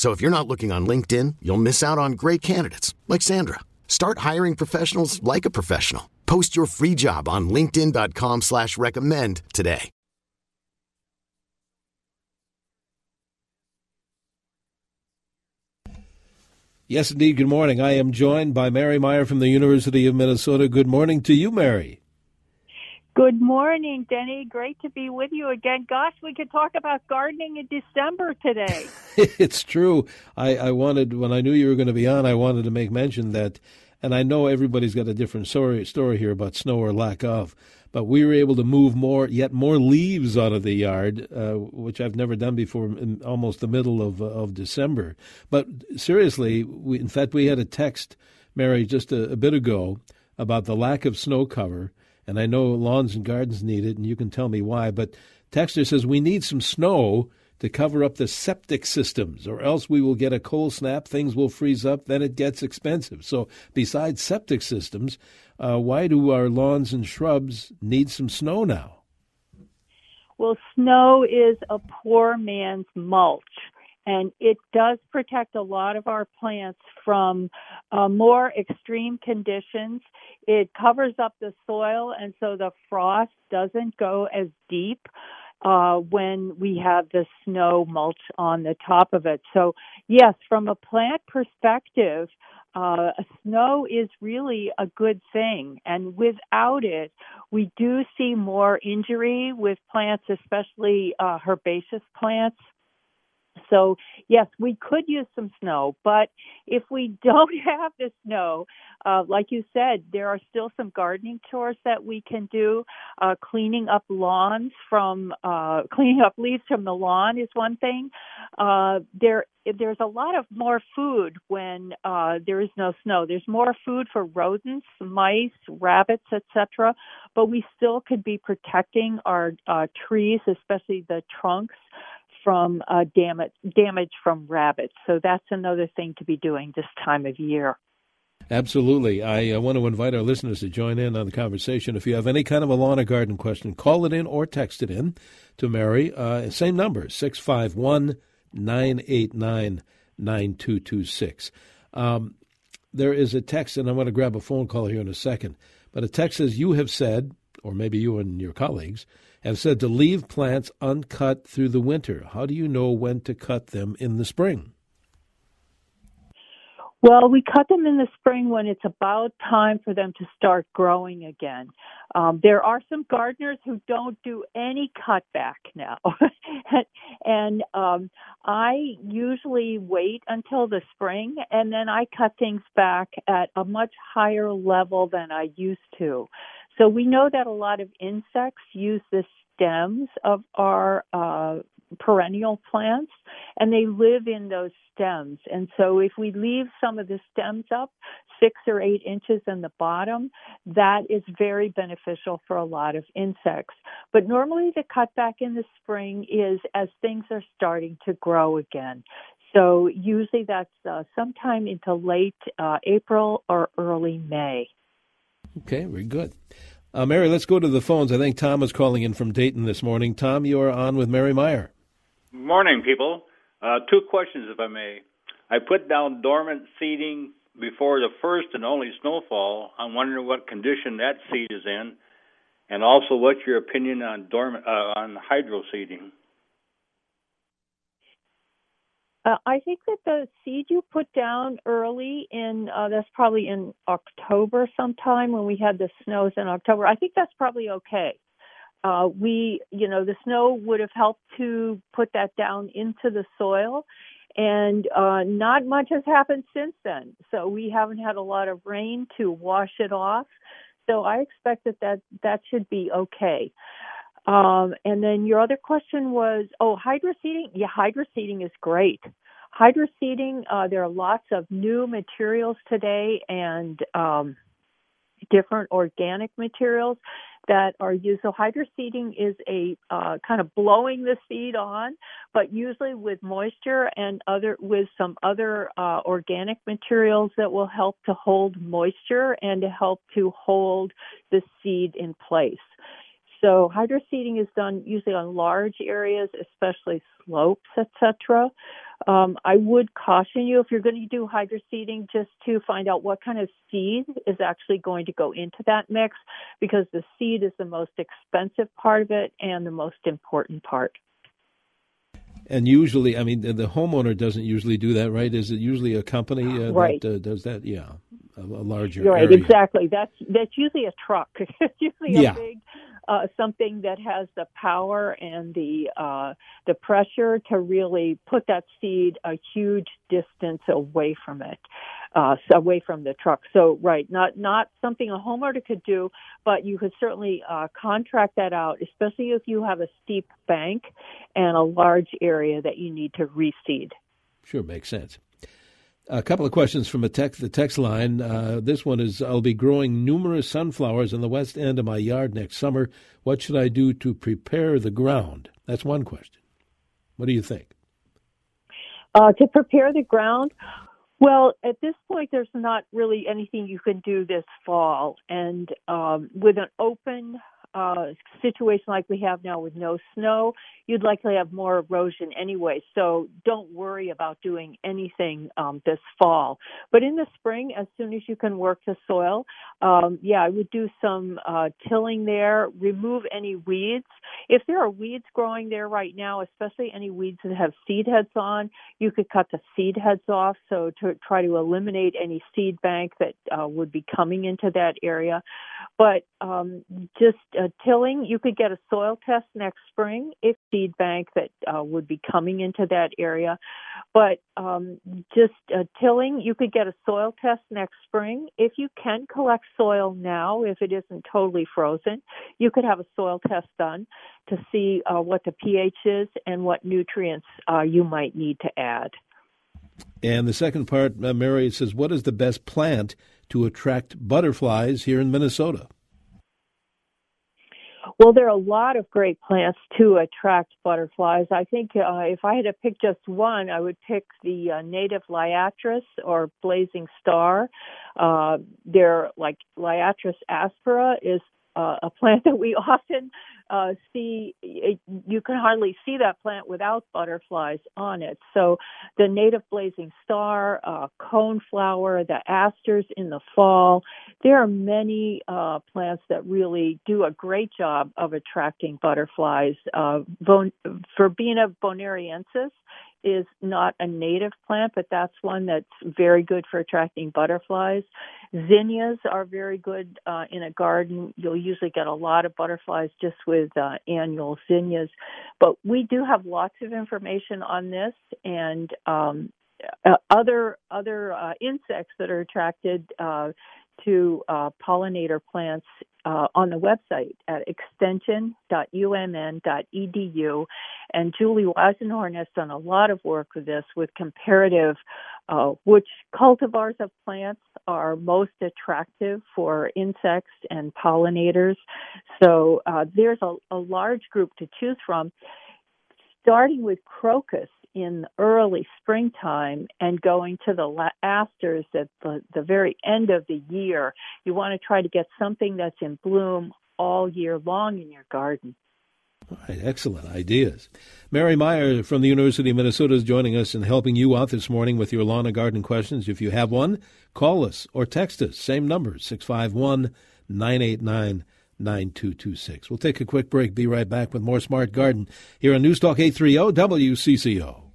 So if you're not looking on LinkedIn, you'll miss out on great candidates like Sandra. Start hiring professionals like a professional. Post your free job on LinkedIn.com slash recommend today. Yes, indeed. Good morning. I am joined by Mary Meyer from the University of Minnesota. Good morning to you, Mary. Good morning, Denny. Great to be with you again. Gosh, we could talk about gardening in December today. it's true. I, I wanted, when I knew you were going to be on, I wanted to make mention that, and I know everybody's got a different story, story here about snow or lack of, but we were able to move more, yet more leaves out of the yard, uh, which I've never done before in almost the middle of, of December. But seriously, we, in fact, we had a text, Mary, just a, a bit ago about the lack of snow cover and I know lawns and gardens need it, and you can tell me why. But Texter says we need some snow to cover up the septic systems, or else we will get a cold snap, things will freeze up, then it gets expensive. So, besides septic systems, uh, why do our lawns and shrubs need some snow now? Well, snow is a poor man's mulch and it does protect a lot of our plants from uh, more extreme conditions. It covers up the soil, and so the frost doesn't go as deep uh, when we have the snow mulch on the top of it. So, yes, from a plant perspective, uh, snow is really a good thing. And without it, we do see more injury with plants, especially uh, herbaceous plants. So, yes, we could use some snow, but if we don't have the snow, uh, like you said, there are still some gardening chores that we can do. Uh, cleaning up lawns from uh, cleaning up leaves from the lawn is one thing. Uh, there, there's a lot of more food when uh, there is no snow. There's more food for rodents, mice, rabbits, etc. But we still could be protecting our uh, trees, especially the trunks from uh, damage damage from rabbits. So that's another thing to be doing this time of year. Absolutely. I uh, want to invite our listeners to join in on the conversation. If you have any kind of a lawn or garden question, call it in or text it in to Mary. Uh, same number, 651 989 9226. Um, there is a text, and I'm going to grab a phone call here in a second, but a text says, You have said, or maybe you and your colleagues, have said to leave plants uncut through the winter. How do you know when to cut them in the spring? Well, we cut them in the spring when it's about time for them to start growing again. Um, there are some gardeners who don't do any cutback now, and um, I usually wait until the spring and then I cut things back at a much higher level than I used to. So we know that a lot of insects use the stems of our uh, perennial plants and they live in those stems. And so if we leave some of the stems up six or eight inches in the bottom, that is very beneficial for a lot of insects. But normally the cutback in the spring is as things are starting to grow again. So usually that's uh, sometime into late uh, April or early May. Okay, very good. Uh, Mary, let's go to the phones. I think Tom is calling in from Dayton this morning. Tom, you are on with Mary Meyer. Morning, people. Uh, two questions, if I may. I put down dormant seeding before the first and only snowfall. I'm wondering what condition that seed is in, and also what's your opinion on dormant uh, on hydro seeding. Uh, I think that the seed you put down early in uh, that's probably in October sometime when we had the snows in October. I think that's probably okay. Uh, we, you know, the snow would have helped to put that down into the soil, and uh, not much has happened since then. So we haven't had a lot of rain to wash it off. So I expect that that, that should be okay. Um, and then your other question was, oh, hydroseeding. Yeah, hydroseeding is great. Hydroseeding, uh, there are lots of new materials today and um, different organic materials that are used. So hydroseeding is a uh, kind of blowing the seed on, but usually with moisture and other with some other uh, organic materials that will help to hold moisture and to help to hold the seed in place. So hydroseeding is done usually on large areas, especially slopes, etc. Um, I would caution you if you're going to do hydroseeding just to find out what kind of seed is actually going to go into that mix because the seed is the most expensive part of it and the most important part. And usually, I mean, the homeowner doesn't usually do that, right? Is it usually a company uh, right. that uh, does that? Yeah, a, a larger right, area. exactly. That's that's usually a truck. it's usually a big uh, something that has the power and the uh, the pressure to really put that seed a huge distance away from it, uh, away from the truck. So right, not not something a homeowner could do, but you could certainly uh, contract that out, especially if you have a steep bank and a large area that you need to reseed. Sure, makes sense. A couple of questions from the text line. Uh, this one is I'll be growing numerous sunflowers in the west end of my yard next summer. What should I do to prepare the ground? That's one question. What do you think? Uh, to prepare the ground, well, at this point, there's not really anything you can do this fall. And um, with an open uh, situation like we have now with no snow, you'd likely have more erosion anyway. So don't worry about doing anything um, this fall. But in the spring, as soon as you can work the soil, um, yeah, I would do some uh, tilling there, remove any weeds. If there are weeds growing there right now, especially any weeds that have seed heads on, you could cut the seed heads off. So to try to eliminate any seed bank that uh, would be coming into that area. But um, just uh, tilling, you could get a soil test next spring if seed bank that uh, would be coming into that area. But um, just uh, tilling, you could get a soil test next spring. If you can collect soil now, if it isn't totally frozen, you could have a soil test done to see uh, what the pH is and what nutrients uh, you might need to add. And the second part, uh, Mary says, what is the best plant to attract butterflies here in Minnesota? Well, there are a lot of great plants to attract butterflies. I think uh, if I had to pick just one, I would pick the uh, native liatris or blazing star. Uh, they're like liatris aspera is uh, a plant that we often uh, see. It, you can hardly see that plant without butterflies on it. So the native blazing star, uh, coneflower, the asters in the fall. There are many uh, plants that really do a great job of attracting butterflies. Uh, Verbena bonariensis is not a native plant, but that's one that's very good for attracting butterflies. Zinnias are very good uh, in a garden. You'll usually get a lot of butterflies just with uh, annual zinnias. But we do have lots of information on this and um, uh, other other uh, insects that are attracted uh, to uh, pollinator plants uh, on the website at extension.umn.edu. And Julie Weisenhorn has done a lot of work with this with comparative uh, which cultivars of plants are most attractive for insects and pollinators. So uh, there's a, a large group to choose from, starting with crocus in early springtime and going to the asters at the, the very end of the year. You want to try to get something that's in bloom all year long in your garden. All right, excellent ideas. Mary Meyer from the University of Minnesota is joining us and helping you out this morning with your lawn and garden questions. If you have one, call us or text us. Same number, 651 989 9226. We'll take a quick break. Be right back with more Smart Garden here on News Talk 830 WCCO.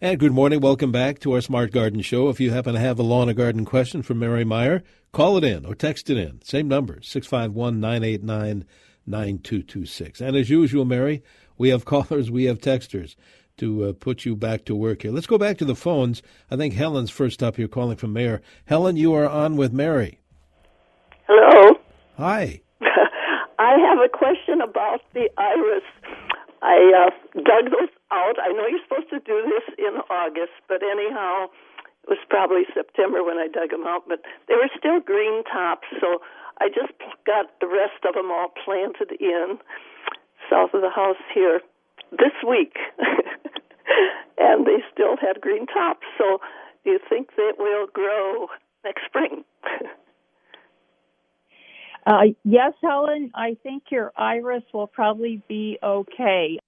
And good morning. Welcome back to our Smart Garden Show. If you happen to have a lawn or garden question from Mary Meyer, call it in or text it in. Same number, 651 989 9226. And as usual, Mary, we have callers, we have texters to uh, put you back to work here. Let's go back to the phones. I think Helen's first up here calling from Mayer. Helen, you are on with Mary. Hello. Hi. I have a question about the iris. I uh, dug those out. I know you're supposed to do this in August, but anyhow, it was probably September when I dug them out, but they were still green tops, so I just got the rest of them all planted in south of the house here this week. and they still had green tops, so do you think they will grow next spring? Uh, yes, Helen, I think your iris will probably be okay.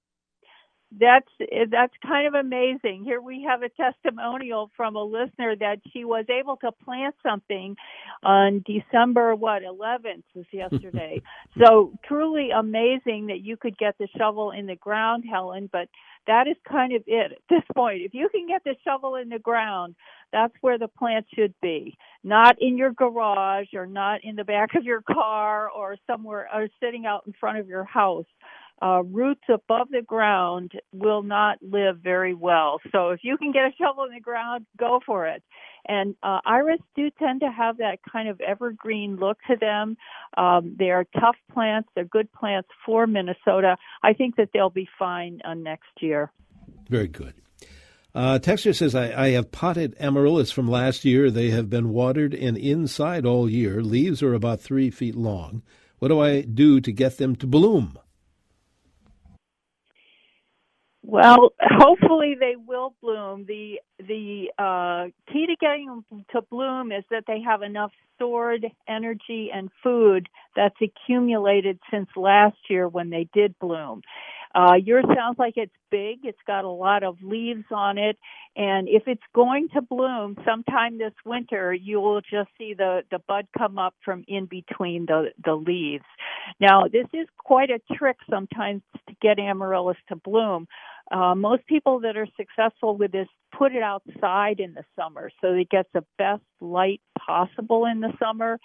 That's that's kind of amazing. Here we have a testimonial from a listener that she was able to plant something on December what 11th was yesterday. so truly amazing that you could get the shovel in the ground, Helen. But that is kind of it at this point. If you can get the shovel in the ground, that's where the plant should be. Not in your garage or not in the back of your car or somewhere or sitting out in front of your house. Uh, roots above the ground will not live very well. So if you can get a shovel in the ground, go for it. And uh, iris do tend to have that kind of evergreen look to them. Um, they are tough plants. They're good plants for Minnesota. I think that they'll be fine uh, next year. Very good. Uh, Texture says, I, I have potted amaryllis from last year. They have been watered and inside all year. Leaves are about three feet long. What do I do to get them to bloom? Well, hopefully they will bloom. The the uh, key to getting them to bloom is that they have enough stored energy and food that's accumulated since last year when they did bloom. Uh, yours sounds like it's big. It's got a lot of leaves on it. And if it's going to bloom sometime this winter, you will just see the, the bud come up from in between the, the leaves. Now, this is quite a trick sometimes to get amaryllis to bloom. Uh, most people that are successful with this put it outside in the summer so it gets the best light possible in the summer.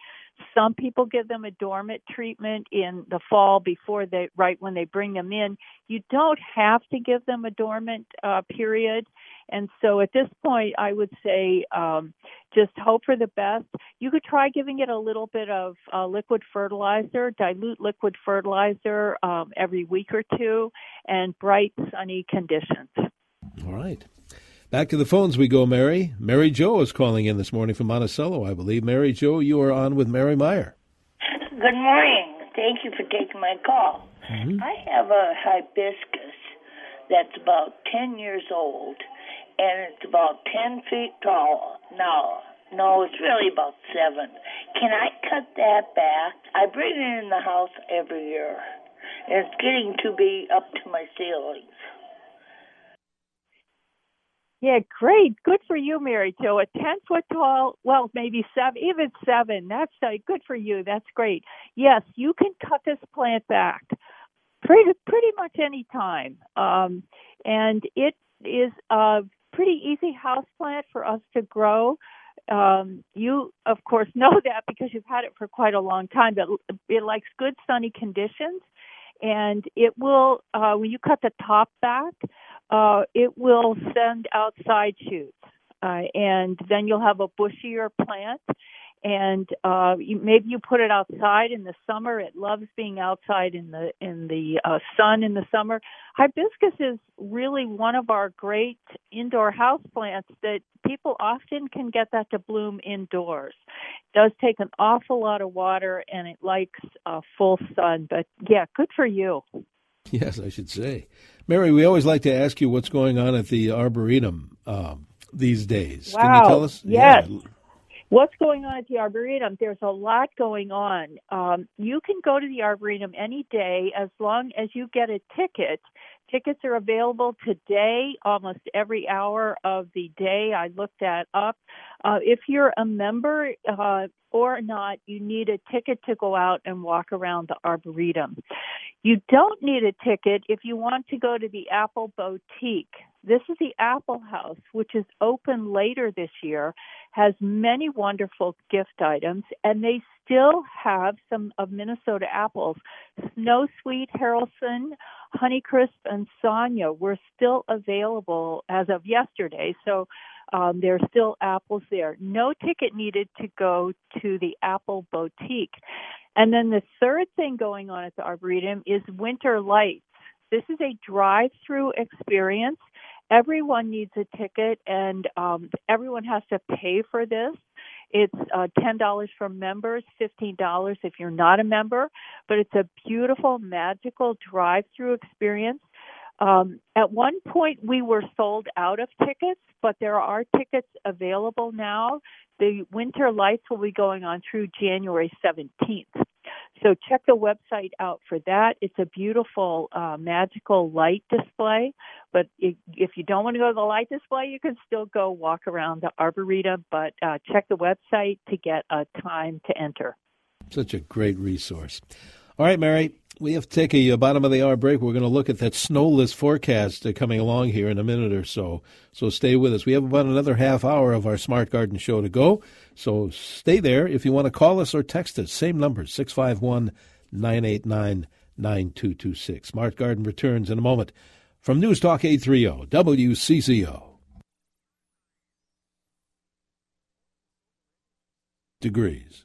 Some people give them a dormant treatment in the fall before they, right when they bring them in. You don't have to give them a dormant uh, period. And so at this point, I would say um, just hope for the best. You could try giving it a little bit of uh, liquid fertilizer, dilute liquid fertilizer um, every week or two, and bright, sunny conditions. All right. Back to the phones we go, Mary. Mary Jo is calling in this morning from Monticello, I believe. Mary Jo, you are on with Mary Meyer. Good morning. Thank you for taking my call. Mm-hmm. I have a hibiscus that's about 10 years old, and it's about 10 feet tall. Now, no, it's really about seven. Can I cut that back? I bring it in the house every year, and it's getting to be up to my ceilings. Yeah, great. Good for you, Mary Jo. A 10 foot tall, well, maybe seven, even seven. That's uh, good for you. That's great. Yes, you can cut this plant back pretty, pretty much any time. Um, and it is a pretty easy house plant for us to grow. Um, you, of course, know that because you've had it for quite a long time, but it likes good sunny conditions. And it will, uh, when you cut the top back, uh, it will send outside shoots. Uh, and then you'll have a bushier plant. And uh, you, maybe you put it outside in the summer. It loves being outside in the in the uh, sun in the summer. Hibiscus is really one of our great indoor house plants that people often can get that to bloom indoors. It does take an awful lot of water and it likes uh, full sun. But yeah, good for you. Yes, I should say. Mary, we always like to ask you what's going on at the Arboretum um, these days. Wow. Can you tell us? Yes. Yeah. What's going on at the Arboretum? There's a lot going on. Um, you can go to the Arboretum any day as long as you get a ticket. Tickets are available today, almost every hour of the day. I looked that up. Uh, if you're a member uh, or not, you need a ticket to go out and walk around the Arboretum. You don't need a ticket if you want to go to the Apple Boutique. This is the Apple House, which is open later this year, has many wonderful gift items, and they still have some of Minnesota apples. Snow Sweet, Haralson, Honeycrisp, and Sonia were still available as of yesterday. So um, there are still apples there. No ticket needed to go to the Apple Boutique. And then the third thing going on at the Arboretum is Winter Lights. This is a drive through experience. Everyone needs a ticket and um, everyone has to pay for this. It's uh, $10 for members, $15 if you're not a member, but it's a beautiful, magical drive through experience. Um, at one point, we were sold out of tickets, but there are tickets available now. The winter lights will be going on through January 17th. So check the website out for that. It's a beautiful, uh, magical light display. But if, you don't want to go to the light display, you can still go walk around the arboretum. But uh, check the website to get a time to enter. Such a great resource. All right, Mary, we have to take a, a bottom of the hour break. We're going to look at that snowless forecast uh, coming along here in a minute or so. So stay with us. We have about another half hour of our Smart Garden show to go. So stay there. If you want to call us or text us, same number, 651 989 9226. Smart Garden returns in a moment from News Talk 830 WCCO. Degrees.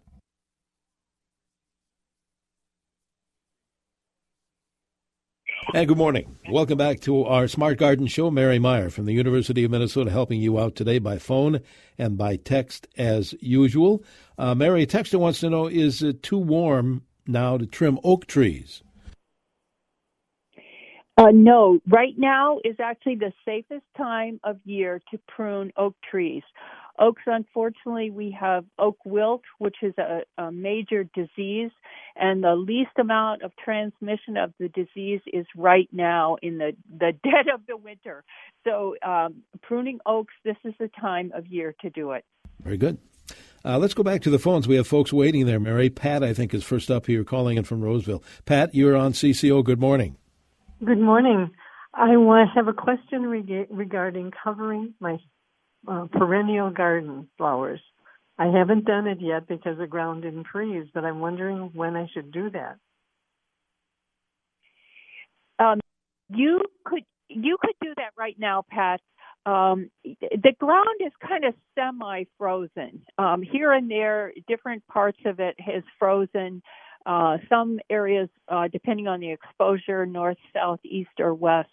And good morning. Welcome back to our Smart Garden Show. Mary Meyer from the University of Minnesota helping you out today by phone and by text as usual. Uh, Mary, texter wants to know is it too warm now to trim oak trees? Uh, no, right now is actually the safest time of year to prune oak trees. Oaks, unfortunately, we have oak wilt, which is a, a, major disease, and the least amount of transmission of the disease is right now in the, the dead of the winter. So, um, pruning oaks, this is the time of year to do it. Very good. Uh, let's go back to the phones. We have folks waiting there, Mary. Pat, I think, is first up here calling in from Roseville. Pat, you're on CCO. Good morning. Good morning. I want to have a question reg- regarding covering my uh, perennial garden flowers. I haven't done it yet because the ground didn't freeze, but I'm wondering when I should do that. Um, you could you could do that right now, Pat. Um, the ground is kind of semi-frozen. Um, here and there, different parts of it has frozen. Uh, some areas, uh, depending on the exposure, north, south, east, or west.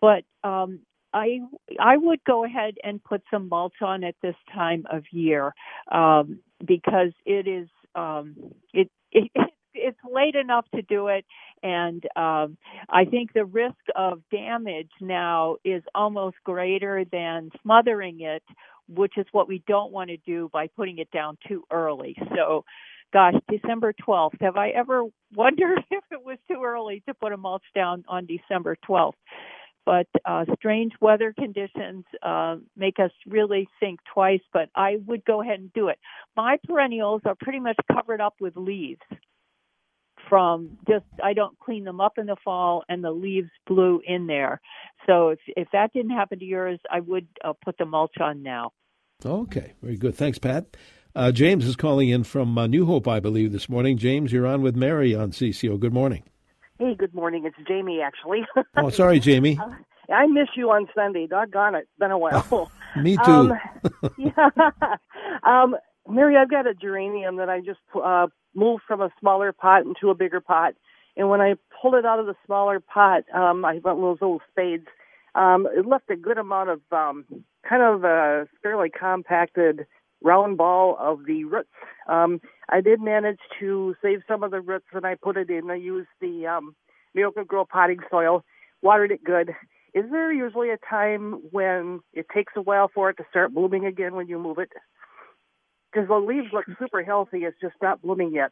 But um, I I would go ahead and put some mulch on at this time of year um, because it is um, it, it it's late enough to do it, and um, I think the risk of damage now is almost greater than smothering it, which is what we don't want to do by putting it down too early. So gosh, December 12th. Have I ever wondered if it was too early to put a mulch down on December 12th? But uh, strange weather conditions uh, make us really think twice. But I would go ahead and do it. My perennials are pretty much covered up with leaves from just I don't clean them up in the fall and the leaves blew in there. So if if that didn't happen to yours, I would uh, put the mulch on now. Okay, very good. Thanks, Pat. Uh, James is calling in from uh, New Hope, I believe, this morning. James, you're on with Mary on CCO. Good morning. Hey, good morning. It's Jamie, actually. oh, sorry, Jamie. Uh, I miss you on Sunday. Doggone it. It's been a while. Me too. Um, yeah. um, Mary, I've got a geranium that I just uh, moved from a smaller pot into a bigger pot. And when I pulled it out of the smaller pot, um, I got those little spades. Um, it left a good amount of um, kind of a fairly compacted round ball of the roots. Um, I did manage to save some of the roots and I put it in. I used the um, Miracle-Gro potting soil, watered it good. Is there usually a time when it takes a while for it to start blooming again when you move it? Because the leaves look super healthy, it's just not blooming yet.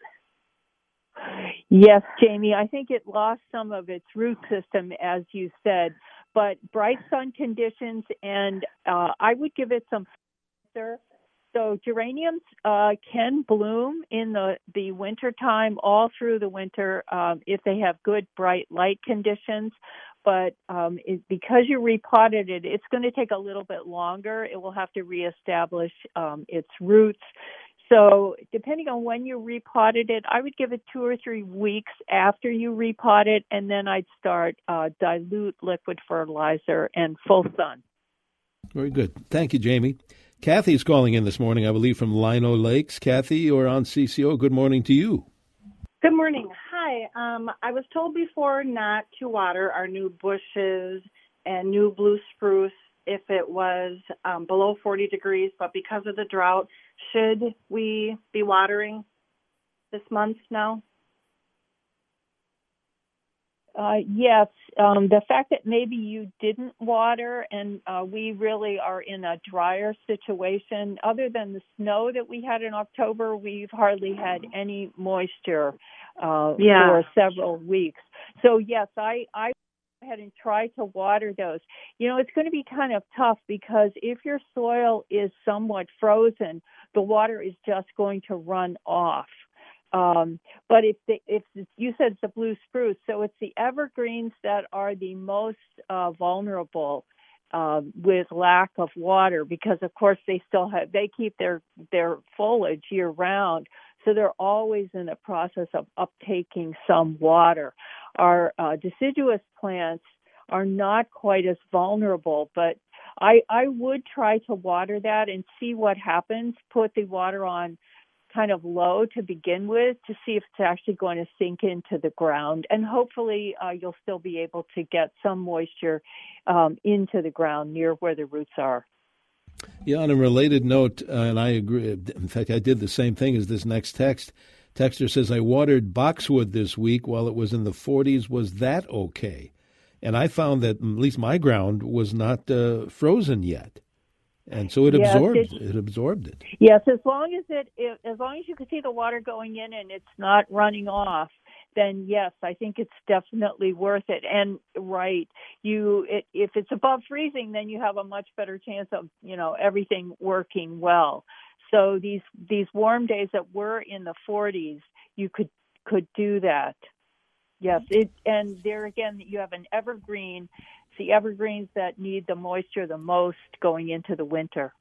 Yes, Jamie, I think it lost some of its root system, as you said, but bright sun conditions, and uh, I would give it some so geraniums uh, can bloom in the the winter time, all through the winter, um, if they have good bright light conditions. but um, it, because you repotted it, it's going to take a little bit longer. It will have to reestablish um, its roots. So, depending on when you repotted it, I would give it two or three weeks after you repot it, and then I'd start uh, dilute liquid fertilizer and full sun. Very good. Thank you, Jamie. Kathy's calling in this morning, I believe, from Lino Lakes. Kathy, you're on CCO. Good morning to you. Good morning. Hi. Um, I was told before not to water our new bushes and new blue spruce if it was um, below 40 degrees, but because of the drought, should we be watering this month now? Uh, yes, um, the fact that maybe you didn't water and uh, we really are in a drier situation, other than the snow that we had in October, we've hardly had any moisture uh, yeah. for several weeks. So, yes, I, I ahead and try to water those. You know, it's going to be kind of tough because if your soil is somewhat frozen, the water is just going to run off. Um, but if the, if you said it's the blue spruce, so it's the evergreens that are the most uh, vulnerable uh, with lack of water because of course they still have they keep their their foliage year round, so they're always in the process of uptaking some water. Our uh, deciduous plants are not quite as vulnerable, but I I would try to water that and see what happens. Put the water on kind of low to begin with to see if it's actually going to sink into the ground. And hopefully, uh, you'll still be able to get some moisture um, into the ground near where the roots are. Yeah, on a related note, uh, and I agree. In fact, I did the same thing as this next text. Texter says, I watered boxwood this week while it was in the 40s. Was that okay? And I found that at least my ground was not uh, frozen yet and so it yes, absorbed it, it, absorbed it. Yes, as long as it, it, as long as you can see the water going in and it's not running off, then yes, I think it's definitely worth it. And right, you it, if it's above freezing, then you have a much better chance of you know everything working well. So these these warm days that were in the 40s, you could could do that. Yes, it and there again you have an evergreen the evergreens that need the moisture the most going into the winter.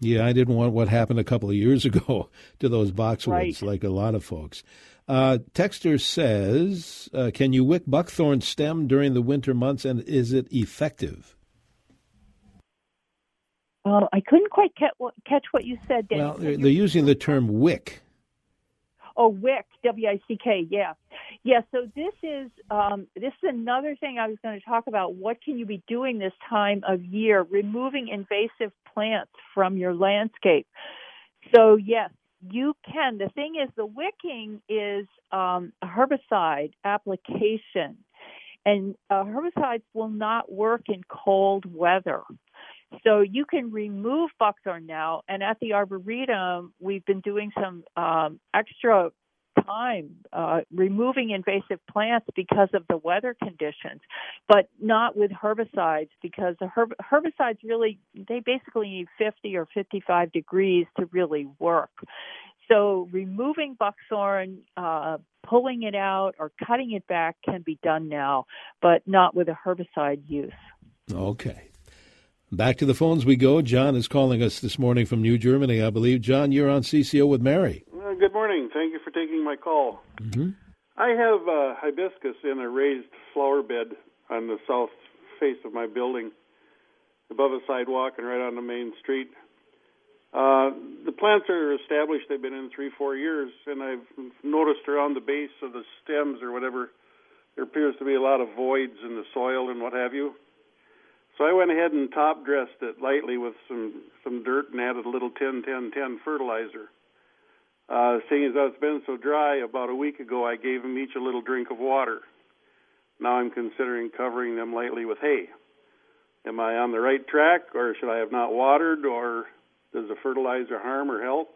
Yeah, I didn't want what happened a couple of years ago to those boxwoods, right. like a lot of folks. Uh, Texter says, uh, "Can you wick buckthorn stem during the winter months, and is it effective?" Uh, I couldn't quite catch what, catch what you said. Well, they're, they're using the term wick. Oh, wick, W I C K, yeah, yeah. So this is um, this is another thing I was going to talk about. What can you be doing this time of year? Removing invasive plants from your landscape. So yes, you can. The thing is, the wicking is um, a herbicide application, and uh, herbicides will not work in cold weather. So you can remove buckthorn now, and at the arboretum, we've been doing some um, extra time uh, removing invasive plants because of the weather conditions, but not with herbicides because the herb- herbicides really they basically need 50 or 55 degrees to really work. So removing buckthorn, uh, pulling it out, or cutting it back can be done now, but not with a herbicide use. Okay. Back to the phones we go. John is calling us this morning from New Germany, I believe. John, you're on CCO with Mary. Uh, good morning. Thank you for taking my call. Mm-hmm. I have uh, hibiscus in a raised flower bed on the south face of my building, above a sidewalk and right on the main street. Uh, the plants are established. They've been in three, four years, and I've noticed around the base of the stems or whatever, there appears to be a lot of voids in the soil and what have you. So I went ahead and top dressed it lightly with some some dirt and added a little 10 10 10 fertilizer. Uh, seeing as it's been so dry, about a week ago I gave them each a little drink of water. Now I'm considering covering them lightly with hay. Am I on the right track, or should I have not watered, or does the fertilizer harm or help?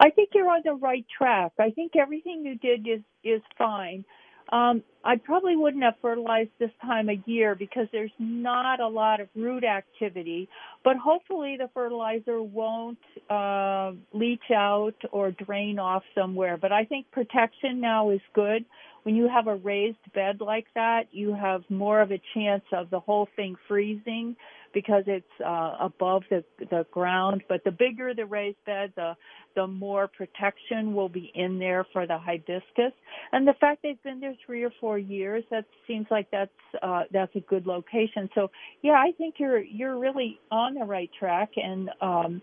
I think you're on the right track. I think everything you did is is fine. Um, I probably wouldn't have fertilized this time of year because there's not a lot of root activity, but hopefully the fertilizer won't uh, leach out or drain off somewhere. But I think protection now is good. when you have a raised bed like that, you have more of a chance of the whole thing freezing because it's uh, above the the ground. But the bigger the raised bed, the the more protection will be in there for the hibiscus. And the fact they've been there three or four years, that seems like that's uh, that's a good location. So yeah, I think you're you're really on the right track. And um,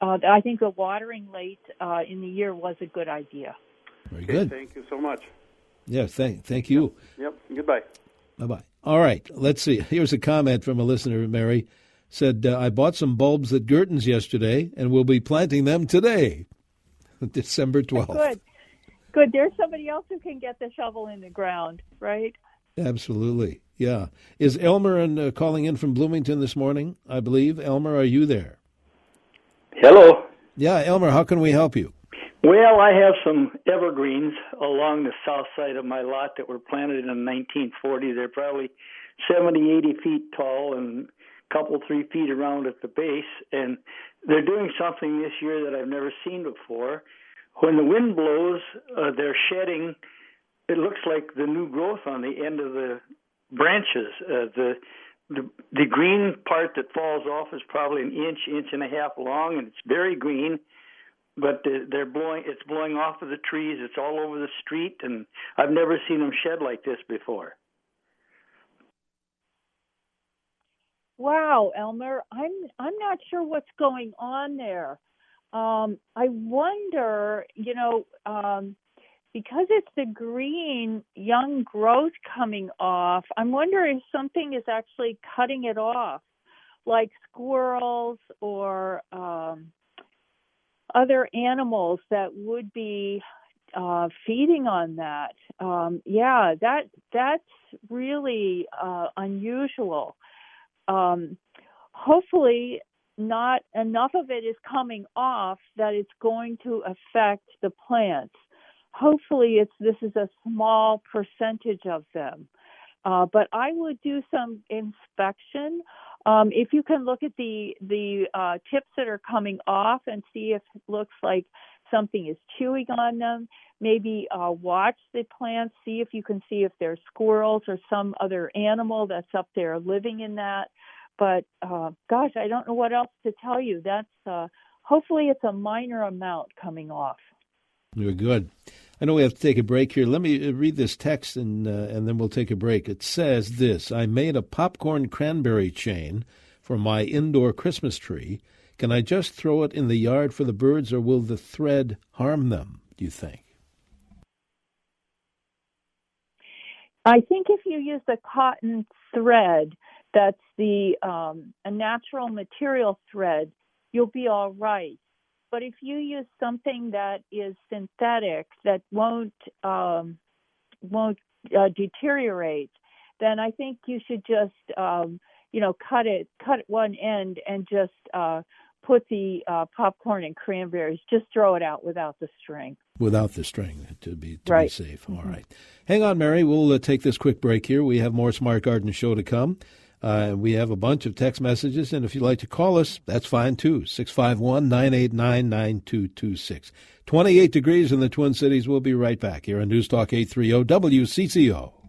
uh, I think the watering late uh, in the year was a good idea. Very Okay, good. Thank you so much. Yeah, thank thank you. Yep. Goodbye. Bye bye. All right, let's see. Here's a comment from a listener, Mary. Said, uh, I bought some bulbs at Gerten's yesterday and we'll be planting them today, December 12th. Good, good. There's somebody else who can get the shovel in the ground, right? Absolutely. Yeah. Is Elmer and, uh, calling in from Bloomington this morning? I believe. Elmer, are you there? Hello. Yeah, Elmer, how can we help you? Well, I have some evergreens along the south side of my lot that were planted in 1940. They're probably 70, 80 feet tall and a couple, three feet around at the base. And they're doing something this year that I've never seen before. When the wind blows, uh, they're shedding. It looks like the new growth on the end of the branches. Uh, the the the green part that falls off is probably an inch, inch and a half long, and it's very green but they're blowing it's blowing off of the trees it's all over the street and i've never seen them shed like this before Wow, Elmer, I'm I'm not sure what's going on there. Um, I wonder, you know, um, because it's the green young growth coming off. I'm wondering if something is actually cutting it off, like squirrels or um, other animals that would be uh, feeding on that. Um, yeah, that that's really uh, unusual. Um, hopefully, not enough of it is coming off that it's going to affect the plants. Hopefully, it's this is a small percentage of them. Uh, but I would do some inspection. Um, if you can look at the the uh, tips that are coming off and see if it looks like something is chewing on them, maybe uh, watch the plants, see if you can see if there's squirrels or some other animal that's up there living in that. But uh, gosh, I don't know what else to tell you. That's uh, hopefully it's a minor amount coming off. You're good. I know we have to take a break here. Let me uh, read this text and uh, and then we'll take a break. It says this: I made a popcorn cranberry chain for my indoor Christmas tree. Can I just throw it in the yard for the birds, or will the thread harm them? Do you think? I think if you use a cotton thread, that's the um, a natural material thread, you'll be all right. But if you use something that is synthetic that won't um, won't uh, deteriorate, then I think you should just um, you know cut it cut one end and just uh, put the uh, popcorn and cranberries. Just throw it out without the string. Without the string to be to Right. be safe. All right. Hang on, Mary. We'll uh, take this quick break here. We have more Smart Garden Show to come. Uh, we have a bunch of text messages, and if you'd like to call us, that's fine too. 651 989 9226. 28 degrees in the Twin Cities. We'll be right back here on News Talk 830 WCCO.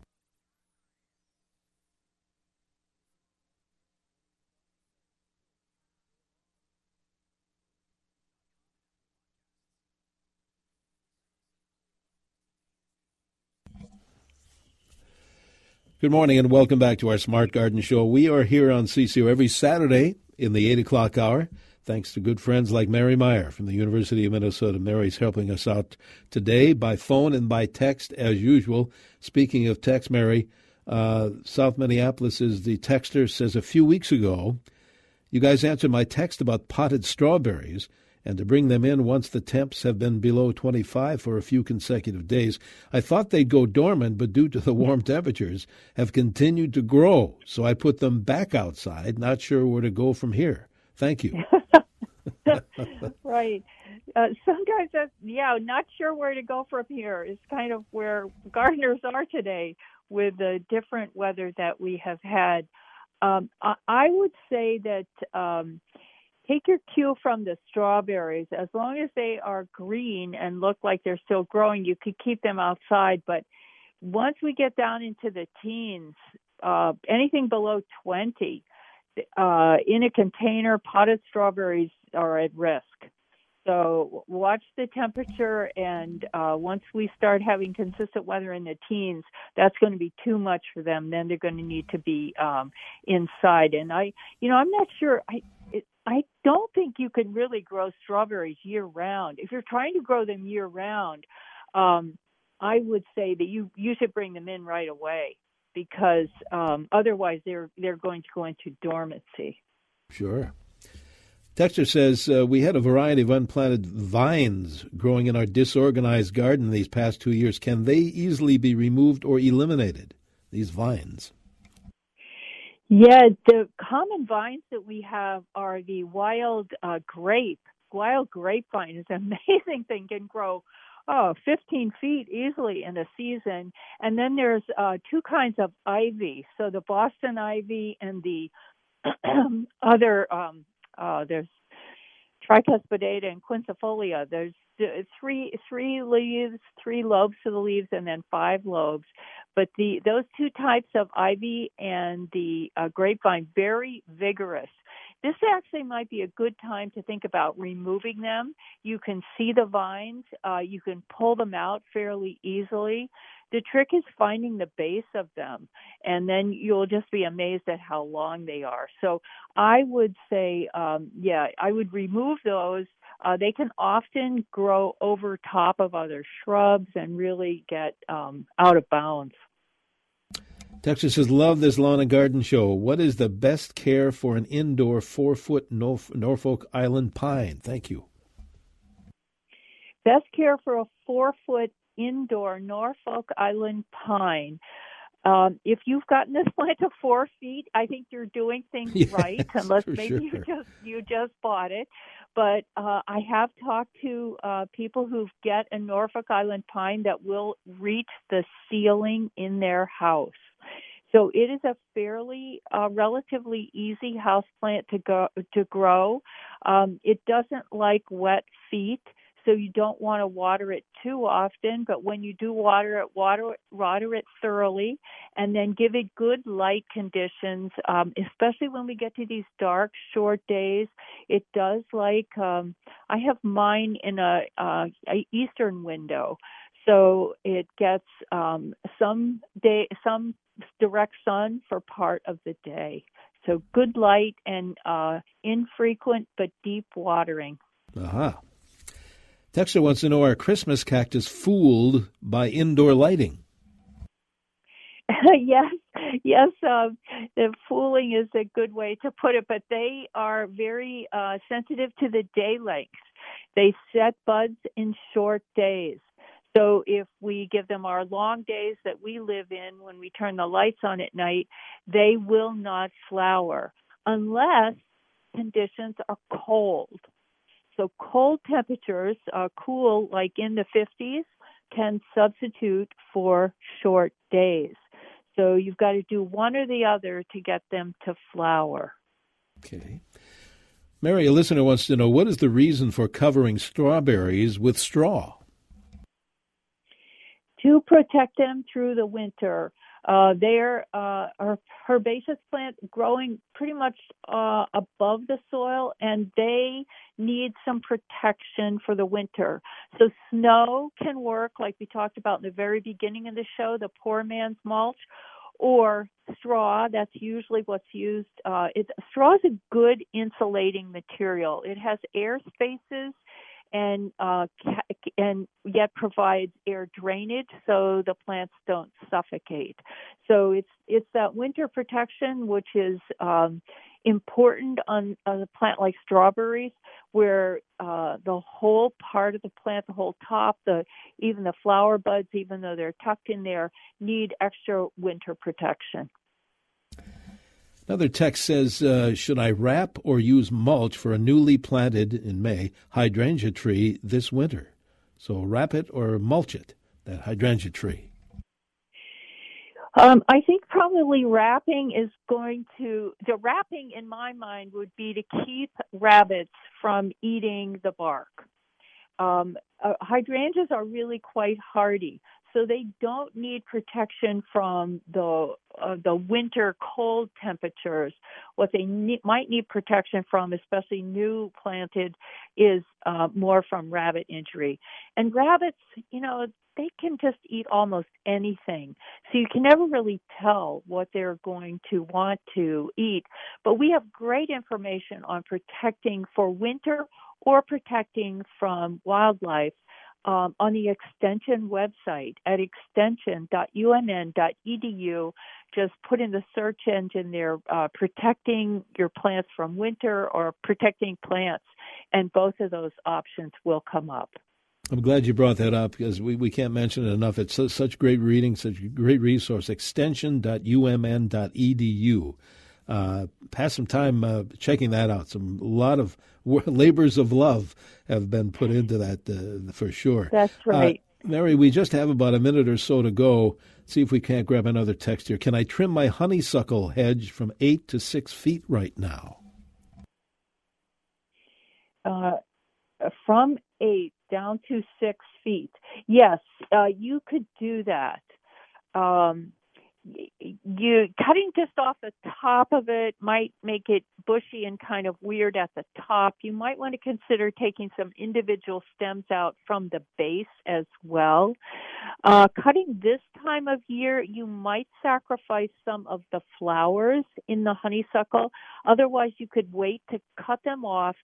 Good morning and welcome back to our Smart Garden Show. We are here on CCO every Saturday in the 8 o'clock hour, thanks to good friends like Mary Meyer from the University of Minnesota. Mary's helping us out today by phone and by text as usual. Speaking of text, Mary, uh, South Minneapolis is the texter says a few weeks ago, you guys answered my text about potted strawberries and to bring them in once the temps have been below 25 for a few consecutive days. I thought they'd go dormant, but due to the warm temperatures, have continued to grow. So I put them back outside, not sure where to go from here. Thank you. right. Uh, sometimes that's yeah, not sure where to go from here is kind of where gardeners are today with the different weather that we have had. Um, I, I would say that um, take your cue from the strawberries. As long as they are green and look like they're still growing, you could keep them outside. But once we get down into the teens, uh, anything below 20, uh, in a container, potted strawberries are at risk. So watch the temperature, and uh, once we start having consistent weather in the teens, that's going to be too much for them. Then they're going to need to be um, inside. And I, you know, I'm not sure. I I don't think you can really grow strawberries year round. If you're trying to grow them year round, um, I would say that you you should bring them in right away because um, otherwise they're they're going to go into dormancy. Sure. Dexter says uh, we had a variety of unplanted vines growing in our disorganized garden these past two years. Can they easily be removed or eliminated? These vines. Yeah, the common vines that we have are the wild uh, grape. Wild grapevine is an amazing thing; can grow oh 15 feet easily in a season. And then there's uh, two kinds of ivy. So the Boston ivy and the other um, uh, there's tricuspidata and quinquefolia. There's three three leaves, three lobes to the leaves, and then five lobes. But the those two types of ivy and the uh, grapevine very vigorous. This actually might be a good time to think about removing them. You can see the vines, uh, you can pull them out fairly easily. The trick is finding the base of them, and then you'll just be amazed at how long they are. So I would say, um, yeah, I would remove those. Uh, they can often grow over top of other shrubs and really get um, out of bounds. Texas says, Love this lawn and garden show. What is the best care for an indoor four foot Norfolk Island pine? Thank you. Best care for a four foot indoor Norfolk Island pine. Um, if you've gotten this plant to four feet, I think you're doing things yes, right, unless maybe sure. you just you just bought it. But uh, I have talked to uh, people who get a Norfolk Island pine that will reach the ceiling in their house. So it is a fairly uh, relatively easy house plant to go to grow. Um, it doesn't like wet feet, so you don't want to water it too often. But when you do water it, water water it thoroughly, and then give it good light conditions. Um, especially when we get to these dark, short days, it does like. Um, I have mine in a, uh, a eastern window so it gets um, some day some direct sun for part of the day. So good light and uh, infrequent but deep watering. Aha. Uh-huh. Texter wants to know are Christmas cactus fooled by indoor lighting? yes, yes. Uh, the fooling is a good way to put it, but they are very uh, sensitive to the day length. They set buds in short days. So if we give them our long days that we live in when we turn the lights on at night, they will not flower unless conditions are cold. So cold temperatures, uh, cool like in the 50s, can substitute for short days. So you've got to do one or the other to get them to flower. Okay. Mary, a listener wants to know what is the reason for covering strawberries with straw? to protect them through the winter. Uh, they're uh, a herbaceous plant growing pretty much uh, above the soil, and they need some protection for the winter. So snow can work, like we talked about in the very beginning of the show, the poor man's mulch, or straw. That's usually what's used. Uh, it, straw is a good insulating material. It has air spaces and uh, and yet provides air drainage so the plants don't suffocate. So it's it's that winter protection which is um, important on, on a plant like strawberries, where uh, the whole part of the plant, the whole top, the even the flower buds, even though they're tucked in there, need extra winter protection. Another text says, uh, should I wrap or use mulch for a newly planted in May hydrangea tree this winter? So wrap it or mulch it, that hydrangea tree. Um, I think probably wrapping is going to, the wrapping in my mind would be to keep rabbits from eating the bark. Um, uh, hydrangeas are really quite hardy, so they don't need protection from the uh, the winter cold temperatures. What they ne- might need protection from, especially new planted, is uh, more from rabbit injury. And rabbits, you know, they can just eat almost anything. So you can never really tell what they're going to want to eat. But we have great information on protecting for winter or protecting from wildlife um, on the extension website at extension.umn.edu. Just put in the search engine there, uh, protecting your plants from winter or protecting plants, and both of those options will come up. I'm glad you brought that up because we, we can't mention it enough. It's so, such great reading, such a great resource. Extension.umn.edu. Uh, pass some time uh, checking that out. Some a lot of labors of love have been put into that uh, for sure. That's uh, right. Mary, we just have about a minute or so to go. See if we can't grab another text here. Can I trim my honeysuckle hedge from eight to six feet right now? Uh, from eight down to six feet. Yes, uh, you could do that. Um, you cutting just off the top of it might make it bushy and kind of weird at the top. You might want to consider taking some individual stems out from the base as well. Uh, cutting this time of year, you might sacrifice some of the flowers in the honeysuckle. Otherwise, you could wait to cut them off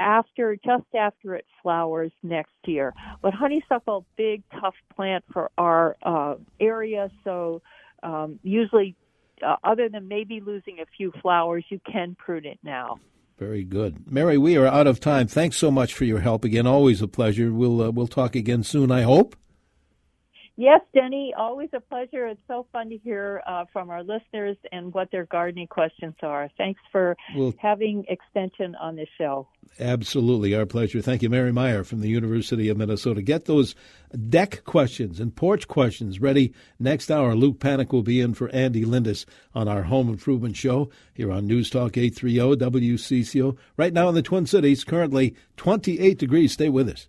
after just after it flowers next year. But honeysuckle, big tough plant for our uh, area, so um, usually, uh, other than maybe losing a few flowers, you can prune it now. Very good, Mary. We are out of time. Thanks so much for your help again. Always a pleasure. We'll uh, we'll talk again soon. I hope. Yes, Denny, always a pleasure. It's so fun to hear uh, from our listeners and what their gardening questions are. Thanks for well, having Extension on the show. Absolutely, our pleasure. Thank you, Mary Meyer from the University of Minnesota. Get those deck questions and porch questions ready next hour. Luke Panic will be in for Andy Lindus on our home improvement show here on News Talk 830 WCCO. Right now in the Twin Cities, currently 28 degrees. Stay with us.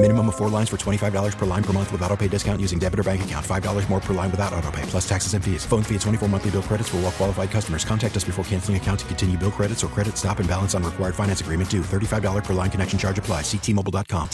Minimum of four lines for $25 per line per month with auto pay discount using debit or bank account. $5 more per line without auto pay, plus taxes and fees. Phone fee at 24 monthly bill credits for all well qualified customers. Contact us before canceling account to continue bill credits or credit stop and balance on required finance agreement due. $35 per line connection charge apply. Ctmobile.com.